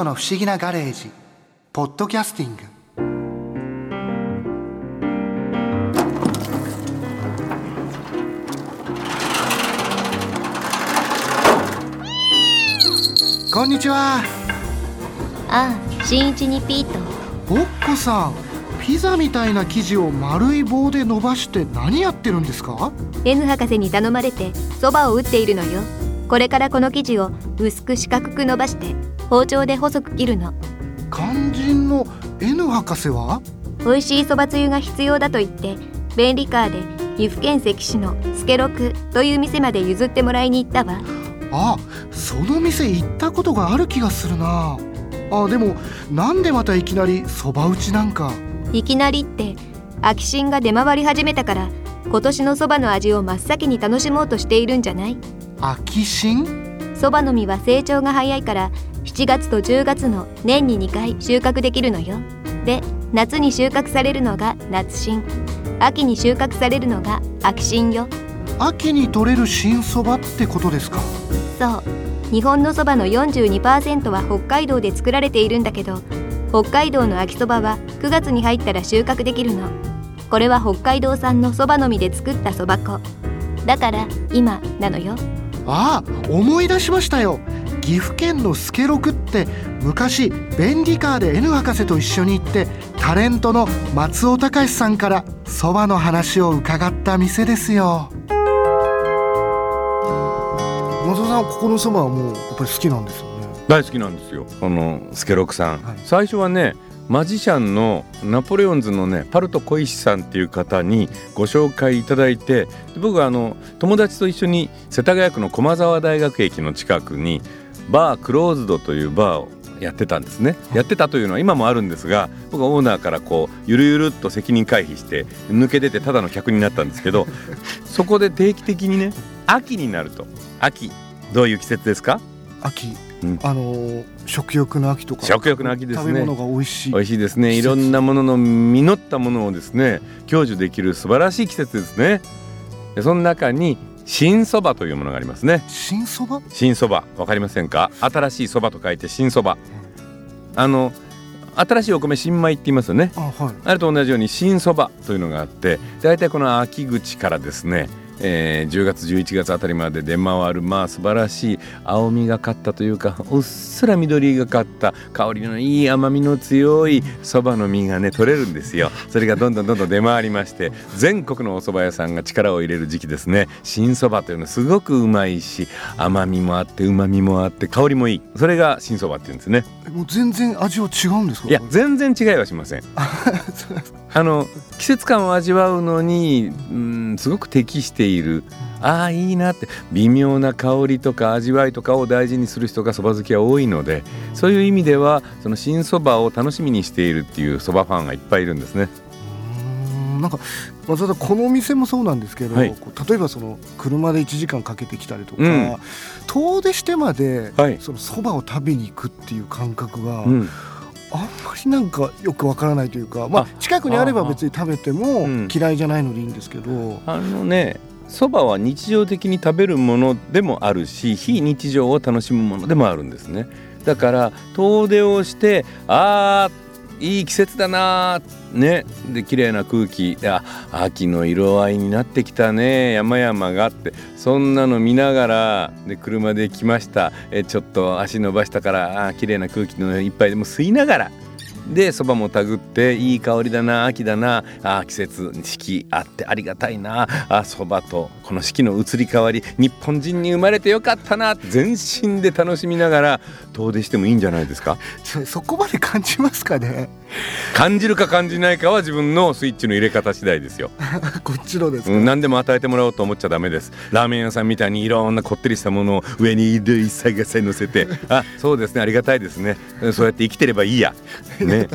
トの不思議なガレージ。ポッドキャスティング。こんにちは。ああ新一にピート。ボッコさんピザみたいな生地を丸い棒で伸ばして何やってるんですか？N 博士に頼まれてそばを打っているのよ。これからこの生地を薄く四角く伸ばして包丁で細く切るの。肝心の N 博士は？美味しいそばつゆが必要だと言って便利カーで岐阜県関市のスケロクという店まで譲ってもらいに行ったわ。あその店行ったことがある気がするな。あでもなんでまたいきなりそば打ちなんか？いきなりって空き芯が出回り始めたから今年のそばの味を真っ先に楽しもうとしているんじゃない？空き芯そばの実は成長が早いから7月と10月の年に2回収穫できるのよ。で夏に収穫されるのが夏芯秋に収穫されるのが秋芯よ。秋に採れる新そばってことですか？そう。日本のそばの42%は北海道で作られているんだけど北海道の秋そばは9月に入ったら収穫できるの。これは北海道産のそばの実で作ったそば粉。だから今なのよ。ああ思い出しましたよ岐阜県のスケロクって昔便利カーで N 博士と一緒に行ってタレントの松尾隆さんからそばの話を伺った店ですよ。松尾さんここのそばはもうやっぱり好きなんですよね。大好きなんですよ。このスケロクさん、はい。最初はねマジシャンのナポレオンズのねパルト小石さんっていう方にご紹介いただいてで僕はあの友達と一緒に世田谷区の駒沢大学駅の近くにバークローズドというバーをやってたんですね。やってたというのは今もあるんですが僕はオーナーからこうゆるゆるっと責任回避して抜け出てただの客になったんですけど そこで定期的にね秋になると。秋どういう季節ですか？秋、うん。あのー食欲の秋とか。食欲の秋ですね。食べ物が美味しい。美味しいですね。いろんなものの実ったものをですね享受できる素晴らしい季節ですね。でその中に新そばというものがありますね。新そば新そばわかりませんか？新しいそばと書いて新そばあの新しいお米新米って言いますよね。あはい。あれと同じように新そばというのがあって大体この秋口からですね、えー10月11月あたりまで出回るまあ素晴らしい青みがかったというかうっすら緑がかった香りのいい甘みの強いそばの実がね取れるんですよ。それがどんどんどんどん出回りまして全国のお蕎麦屋さんが力を入れる時期ですね。新そばというのはすごくうまいし甘みもあってうまみもあって香りもいい。それが新そばっていうんですね。えもう全然味は違うんですか？いや全然違いはしません あの季節感を味わうのに、うん、すごく適している。ああいいなって。微妙な香りとか味わいとかを大事にする人がそば好きは多いのでそういう意味ではその新そばを楽しみにしているっていうそばファンがいっぱいいるんですね。うーん。なんか松田さんこのお店もそうなんですけど、はい。例えばその車で1時間かけてきたりとか、うん。遠出してまではい。そのそばを食べに行くっていう感覚が、うん、あんまりなんかよくわからないというか、まああ、近くにあれば別に食べてもうん。嫌いじゃないのでいいんですけど、あのねそばは日常的に食べるものでもあるし非日常を楽しむものでもあるんですね。だから遠出をしてあーいい季節だなね。で綺麗な空気。であ秋の色合いになってきたね。山々があって。そんなの見ながらで車で来ました。えちょっと足伸ばしたからあ綺麗な空気の一杯でも吸いながらでそばもたぐっていい香りだな秋だなあ季節四季あってありがたいなあそばとこの四季の移り変わり日本人に生まれてよかったな全身で楽しみながら遠出してもいいんじゃないですか？そそこまで感じますかね？感じるか感じないかは自分のスイッチの入れ方次第ですよ、こっちのですか、うん、何でも与えてもらおうと思っちゃダメです。ラーメン屋さんみたいにいろんなこってりしたものを上に一切合切乗せてあそうですねありがたいですね。そうやって生きてればいいや。ね。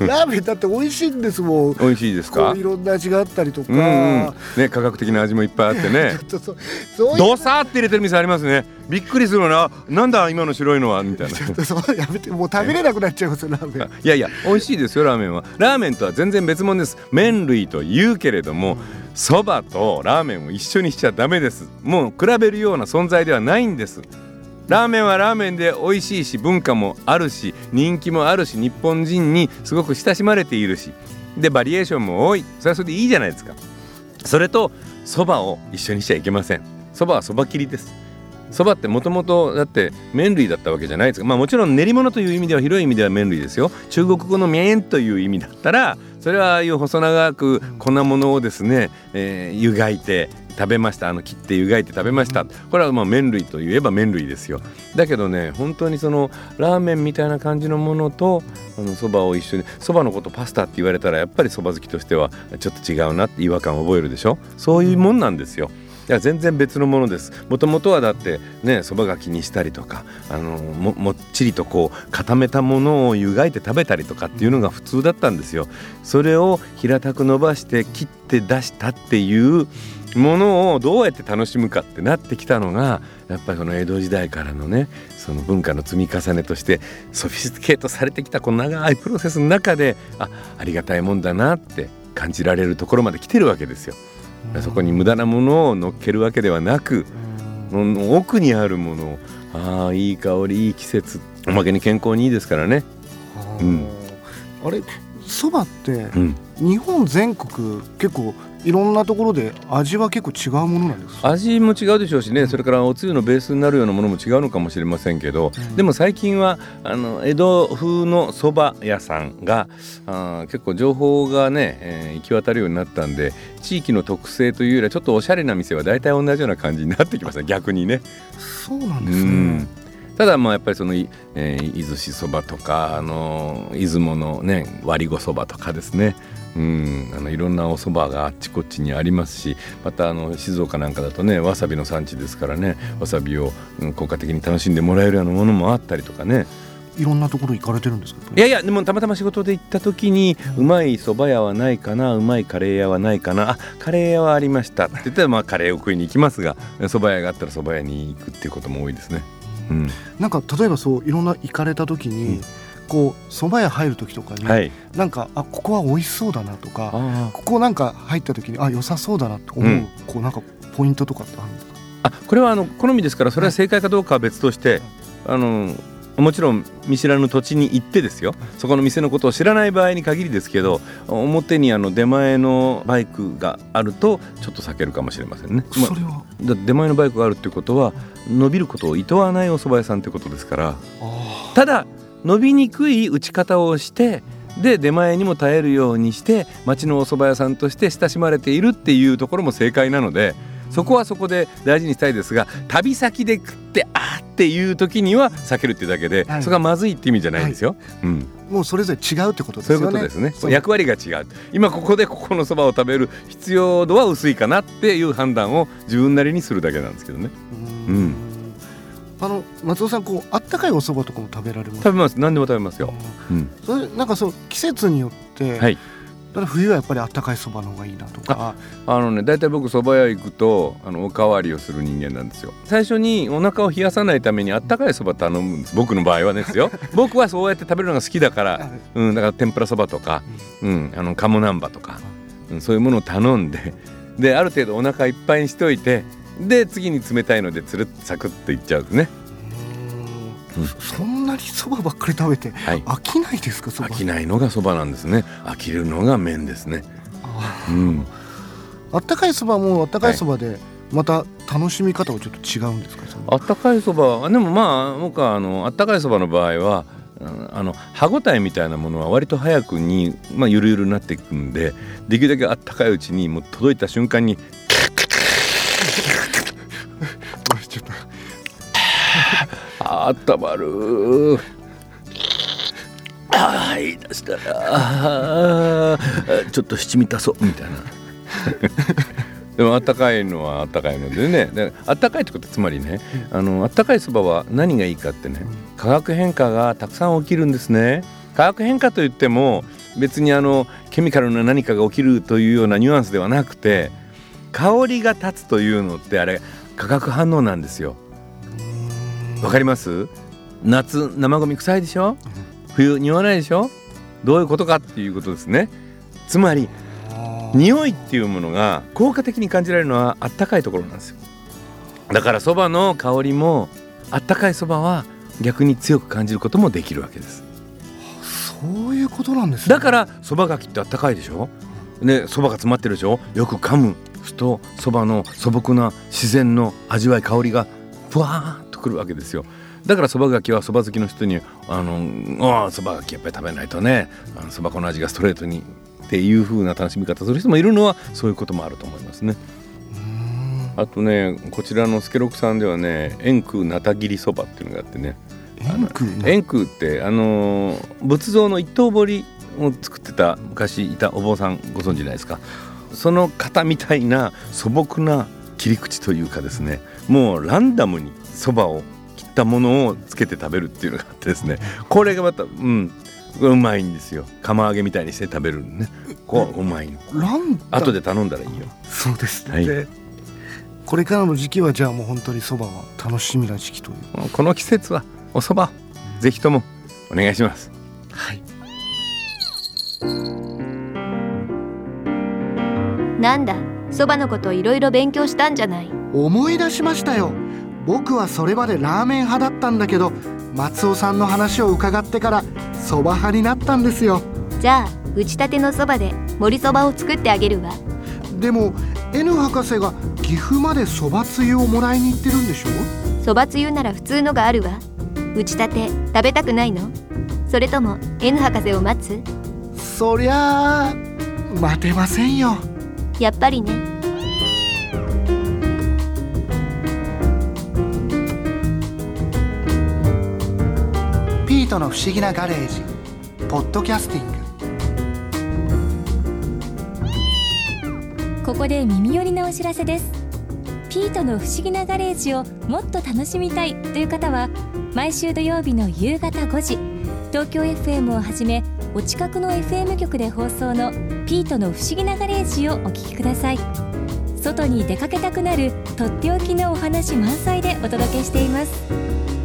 ラーメンだって美味しいんですもん。美味しいですか？いろんな味があったりとか、うん。うん、ね科学的な味もいっぱいあってね。ちょっとそそういうドサーって入れてる店ありますねびっくりするな。なんだ今の白いのはみたいな。ちょっとそうやめてもう食べれなくなっちゃいますよラーメン。いやいや美味しいですよラーメンは。ラーメンとは全然別物です。麺類と言うけれどもそばとラーメンを一緒にしちゃダメです。もう比べるような存在ではないんです。ラーメンはラーメンで美味しいし文化もあるし人気もあるし日本人にすごく親しまれているし。でバリエーションも多い。それはそれでいいじゃないですか。それとそばを一緒にしちゃいけません。そばはそば切りですそばってもともとだって麺類だったわけじゃないですか。まあもちろん練り物という意味では広い意味では麺類ですよ。中国語の麺という意味だったらそれはああいう細長く粉物をですね、えー、湯がいて食べました。あの切って湯がいて食べました。これはまあ麺類といえば麺類ですよ。だけどね本当にそのラーメンみたいな感じのものとそばを一緒にそばのことパスタって言われたらやっぱりそば好きとしてはちょっと違うなって違和感を覚えるでしょ。そういうもんなんですよ。いや全然別のものですもともとはだってねそばがきにしたりとかあのももっちりとこう固めたものを湯がいて食べたりとかっていうのが普通だったんですよそれを平たく伸ばして切って出したっていうものをどうやって楽しむかってなってきたのがやっぱりその江戸時代からのねその文化の積み重ねとしてソフィスティケートされてきたこの長いプロセスの中であありがたいもんだなって感じられるところまで来てるわけですよ。そこに無駄なものを乗っけるわけではなく奥にあるものをああいい香りいい季節おまけに健康にいいですからね。うん、あれそばって、日本全国結構いろんなところで味は結構違うものなんです味も違うでしょうしね、それからおつゆのベースになるようなものも違うのかもしれませんけど、うん、でも最近はあの江戸風のそば屋さんがあ結構情報がね、えー、行き渡るようになったんで地域の特性というよりはちょっとおしゃれな店は大体同じような感じになってきました逆にね。そうなんですね、うん。ただまあやっぱりその、えー、伊豆しそばとかあの出雲のね割りごそばとかですねうんあのいろんなお蕎麦があっちこっちにありますしまたあの静岡なんかだとねわさびの産地ですからねわさびを、うん、効果的に楽しんでもらえるようなものもあったりとかね。いろんなところ行かれてるんですか？いやいやでもたまたま仕事で行った時に、うまい蕎麦屋はないかなうまいカレー屋はないかなあカレー屋はありましたって言ったらまあカレーを食いに行きますが蕎麦屋があったら蕎麦屋に行くっていうことも多いですね。うん、なんか例えばそういろんな行かれた時に、うんこう蕎麦屋入る時とかに、はい、なんかあここは美味しそうだなとかここなんか入った時にあ良さそうだなと思う、うん、こうなんかポイントとかってあるんですか？あこれはあの好みですからそれは正解かどうかは別として、はい、あのもちろん見知らぬ土地に行ってですよ。そこの店のことを知らない場合に限りですけど表にあの出前のバイクがあるとちょっと避けるかもしれませんね。それは、ま出前のバイクがあるっていうことは伸びることをいとわないお蕎麦屋さんってことですから。ただ伸びにくい打ち方をしてで出前にも耐えるようにして町のお蕎麦屋さんとして親しまれているっていうところも正解なのでそこはそこで大事にしたいですが旅先で食ってあっていう時には避けるっていうだけで、はい、それがまずいって意味じゃないんですよ。はい、うん、もうそれぞれ違うってことですね。そういうことですね。役割が違う。今ここでここのそばを食べる必要度は薄いかなっていう判断を自分なりにするだけなんですけどね。うんあの松尾さんこうあったかいお蕎麦とかも食べられます？食べます。何でも食べますよ、うん、それなんかそう季節によって、はい、冬はやっぱりあったかいそばの方がいいなとか。あのね大体僕蕎麦屋行くとあのおかわりをする人間なんですよ。最初にお腹を冷やさないためにあったかいそば頼むんです。僕の場合はですよ。僕はそうやって食べるのが好きだから、うん、だから天ぷらそばとか、うん、あの鴨南蛮とか、うん、そういうものを頼んでである程度お腹いっぱいにしておいてで次に冷たいのでつるっサクッといっちゃうね。うん、そんなにそばばっかり食べて、はい、飽きないですか飽きないのがそばなんですね。飽きるのが麺ですね。うん、あったかいそばもあったかいそばで、また楽しみ方はちょっと違うんですかあったかいそばでもまあ僕はあのあったかいそばの場合はあの歯ごたえみたいなものは割と早くに、まあ、ゆるゆるになっていくんでできるだけあったかいうちにもう届いた瞬間にあったまる。ああ言い出したら。ちょっと七味足そうみたいな。でもあったかいのはあったかいのでね。であったかいってことつまりねあのあったかいそばは何がいいかってね化学変化がたくさん起きるんですね。化学変化といっても別にあのケミカルな何かが起きるというようなニュアンスではなくて香りが立つというのってあれ化学反応なんですよ。わかります？夏生ゴミ臭いでしょ？冬匂わないでしょ？どういうことかっていうことですね。つまり匂いっていうものが効果的に感じられるのはあったかいところなんですよ。だからそばの香りもあったかいそばは逆に強く感じることもできるわけです。そういうことなんです、ね、だからそばがきってあったかいでしょ？ねそばが詰まってるでしょ？よく噛むとそばの素朴な自然の味わい香りがふわーっとくるわけですよ。だからそばがきはそば好きの人にあのそばがきやっぱり食べないとねそば粉の味がストレートにっていう風な楽しみ方する人もいるのはそういうこともあると思いますね。あとねこちらの助六さんではね円空なたぎりそばっていうのがあってね。円空ってあの仏像の一刀彫りを作ってた昔いたお坊さんご存知ないですか？その方みたいな素朴な切り口というかですねもうランダムにそばを切ったものをつけて食べるっていうのがあってですねこれがまたうんうまいんですよ。釜揚げみたいにして食べるね。こううまいの。ラン後で頼んだらいいよ。そうですね、はい、これからの時期はじゃあもう本当にそばは楽しみな時期という。この季節はおそばぜひともお願いします。はい。なんだ？そばのこといろいろ勉強したんじゃない？思い出しましたよ。僕はそれまでラーメン派だったんだけど松尾さんの話を伺ってからそば派になったんですよ。じゃあ打ちたてのそばで盛りそばを作ってあげるわ。でも N 博士が岐阜までそばつゆをもらいに行ってるんでしょそばつゆなら普通のがあるわ。打ちたて食べたくないの？それとも N 博士を待つ？そりゃあ待てませんよやっぱりね。ピートの不思議なガレージ。ポッドキャスティング。ここで耳寄りなお知らせです。ピートの不思議なガレージをもっと楽しみたいという方は毎週土曜日の夕方5時東京 FM をはじめお近くの FM 局で放送のピートの不思議なガレージをお聞きください。外に出かけたくなるとっておきのお話満載でお届けしています。